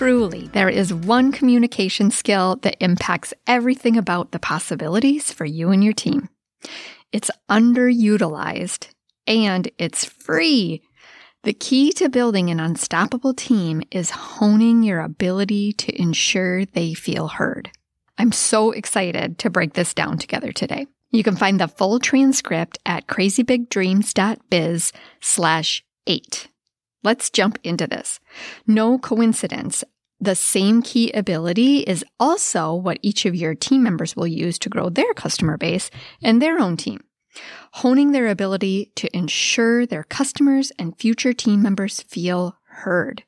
Truly, there is one communication skill that impacts everything about the possibilities for you and your team. It's underutilized and it's free. The key to building an unstoppable team is honing your ability to ensure they feel heard. I'm so excited to break this down together today. You can find the full transcript at crazybigdreams.biz slash eight. Let's jump into this. No coincidence. The same key ability is also what each of your team members will use to grow their customer base and their own team. Honing their ability to ensure their customers and future team members feel heard.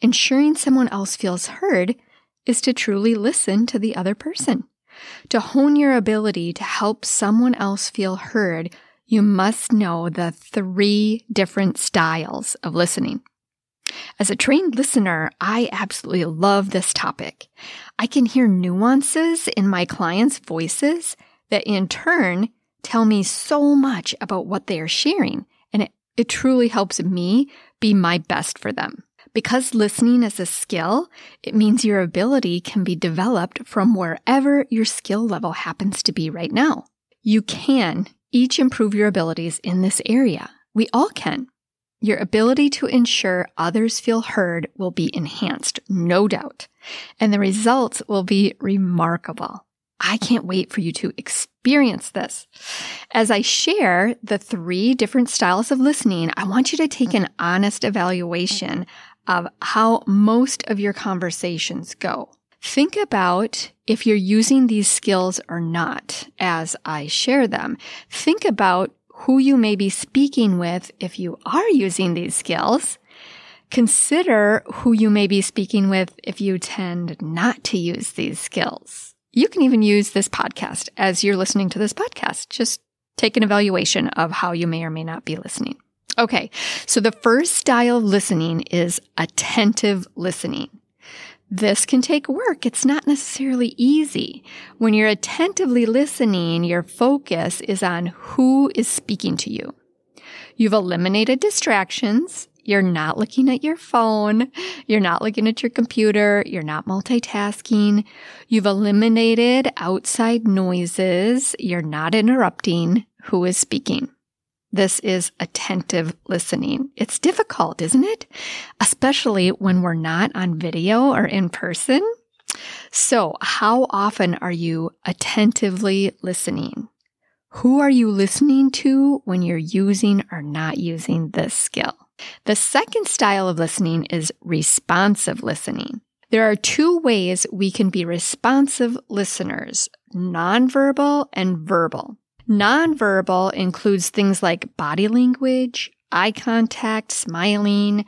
Ensuring someone else feels heard is to truly listen to the other person. To hone your ability to help someone else feel heard, you must know the three different styles of listening. As a trained listener, I absolutely love this topic. I can hear nuances in my clients' voices that in turn tell me so much about what they are sharing, and it, it truly helps me be my best for them. Because listening is a skill, it means your ability can be developed from wherever your skill level happens to be right now. You can each improve your abilities in this area. We all can. Your ability to ensure others feel heard will be enhanced, no doubt, and the results will be remarkable. I can't wait for you to experience this. As I share the three different styles of listening, I want you to take an honest evaluation of how most of your conversations go. Think about if you're using these skills or not as I share them. Think about who you may be speaking with if you are using these skills. Consider who you may be speaking with if you tend not to use these skills. You can even use this podcast as you're listening to this podcast. Just take an evaluation of how you may or may not be listening. Okay, so the first style of listening is attentive listening. This can take work. It's not necessarily easy. When you're attentively listening, your focus is on who is speaking to you. You've eliminated distractions. You're not looking at your phone. You're not looking at your computer. You're not multitasking. You've eliminated outside noises. You're not interrupting who is speaking. This is attentive listening. It's difficult, isn't it? Especially when we're not on video or in person. So, how often are you attentively listening? Who are you listening to when you're using or not using this skill? The second style of listening is responsive listening. There are two ways we can be responsive listeners nonverbal and verbal. Nonverbal includes things like body language, eye contact, smiling,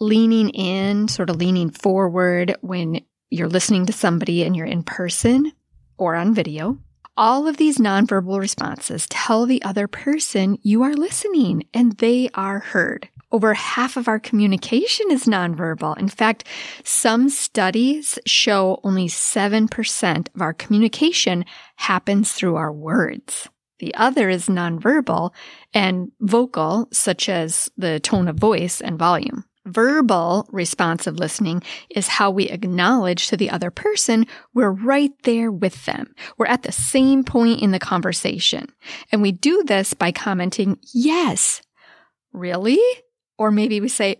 leaning in, sort of leaning forward when you're listening to somebody and you're in person or on video. All of these nonverbal responses tell the other person you are listening and they are heard. Over half of our communication is nonverbal. In fact, some studies show only 7% of our communication happens through our words. The other is nonverbal and vocal, such as the tone of voice and volume. Verbal responsive listening is how we acknowledge to the other person we're right there with them. We're at the same point in the conversation. And we do this by commenting, yes, really? Or maybe we say,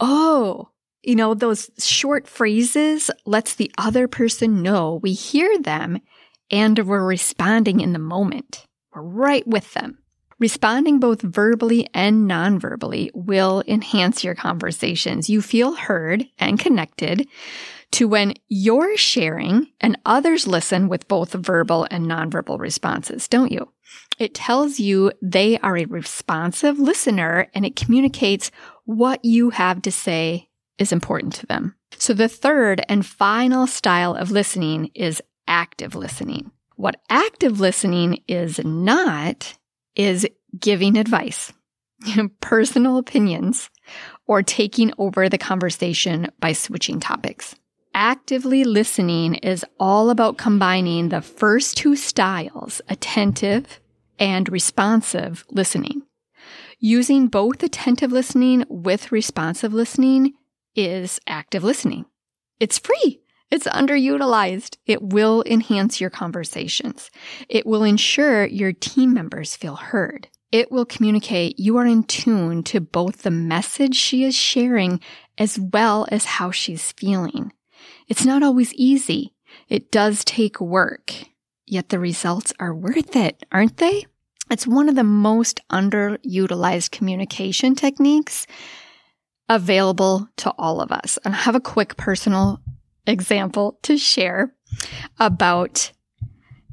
oh, you know, those short phrases lets the other person know we hear them and we're responding in the moment. We're right with them. Responding both verbally and non-verbally will enhance your conversations. You feel heard and connected to when you're sharing and others listen with both verbal and nonverbal responses, don't you? It tells you they are a responsive listener and it communicates what you have to say is important to them. So the third and final style of listening is active listening. What active listening is not is giving advice, personal opinions, or taking over the conversation by switching topics. Actively listening is all about combining the first two styles, attentive and responsive listening. Using both attentive listening with responsive listening is active listening. It's free. It's underutilized. It will enhance your conversations. It will ensure your team members feel heard. It will communicate you are in tune to both the message she is sharing as well as how she's feeling. It's not always easy. It does take work, yet the results are worth it, aren't they? It's one of the most underutilized communication techniques available to all of us. And I have a quick personal example to share about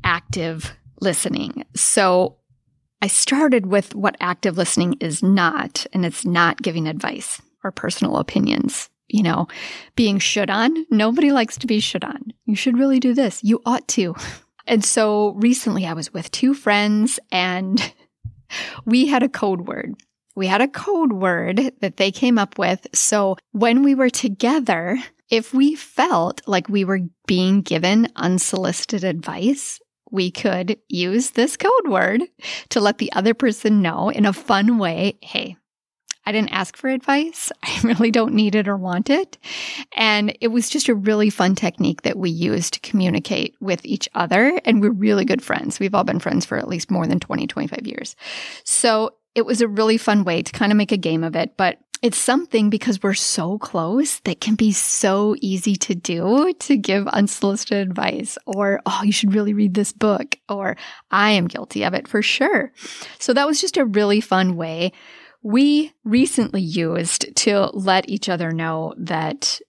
active listening. So I started with what active listening is not, and it's not giving advice or personal opinions. You know, being should on. Nobody likes to be should on. You should really do this. You ought to. And so recently I was with two friends and we had a code word. We had a code word that they came up with. So when we were together, if we felt like we were being given unsolicited advice, we could use this code word to let the other person know in a fun way hey, I didn't ask for advice. I really don't need it or want it. And it was just a really fun technique that we used to communicate with each other. And we're really good friends. We've all been friends for at least more than 20, 25 years. So it was a really fun way to kind of make a game of it. But it's something because we're so close that can be so easy to do to give unsolicited advice or, oh, you should really read this book, or I am guilty of it for sure. So that was just a really fun way we recently used to let each other know that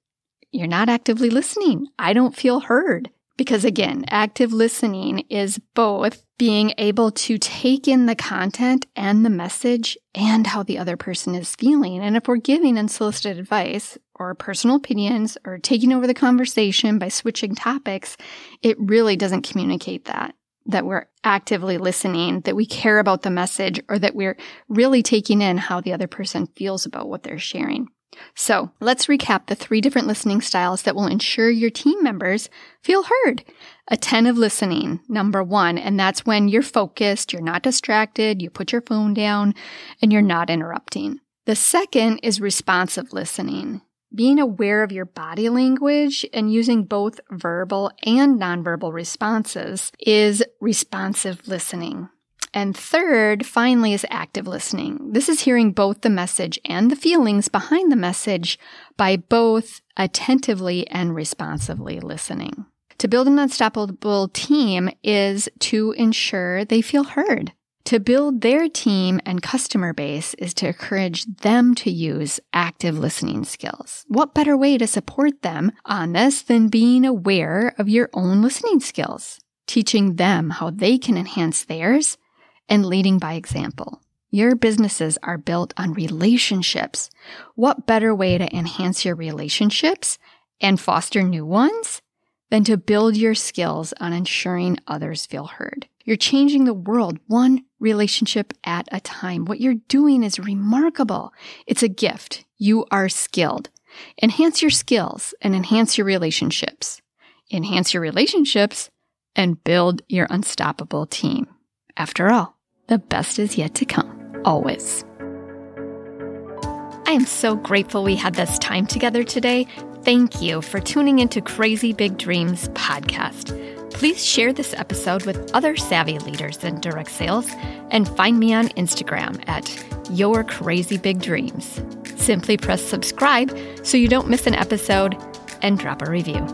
you're not actively listening. I don't feel heard. Because again, active listening is both being able to take in the content and the message and how the other person is feeling. And if we're giving unsolicited advice or personal opinions or taking over the conversation by switching topics, it really doesn't communicate that that we're actively listening, that we care about the message, or that we're really taking in how the other person feels about what they're sharing. So let's recap the three different listening styles that will ensure your team members feel heard. Attentive listening, number one, and that's when you're focused, you're not distracted, you put your phone down, and you're not interrupting. The second is responsive listening being aware of your body language and using both verbal and nonverbal responses is responsive listening. And third, finally, is active listening. This is hearing both the message and the feelings behind the message by both attentively and responsively listening. To build an unstoppable team is to ensure they feel heard. To build their team and customer base is to encourage them to use active listening skills. What better way to support them on this than being aware of your own listening skills, teaching them how they can enhance theirs, and leading by example? Your businesses are built on relationships. What better way to enhance your relationships and foster new ones than to build your skills on ensuring others feel heard? You're changing the world one relationship at a time. What you're doing is remarkable. It's a gift. You are skilled. Enhance your skills and enhance your relationships. Enhance your relationships and build your unstoppable team. After all, the best is yet to come, always. I am so grateful we had this time together today. Thank you for tuning into Crazy Big Dreams podcast. Please share this episode with other savvy leaders in direct sales and find me on Instagram at Your Crazy Big Dreams. Simply press subscribe so you don't miss an episode and drop a review.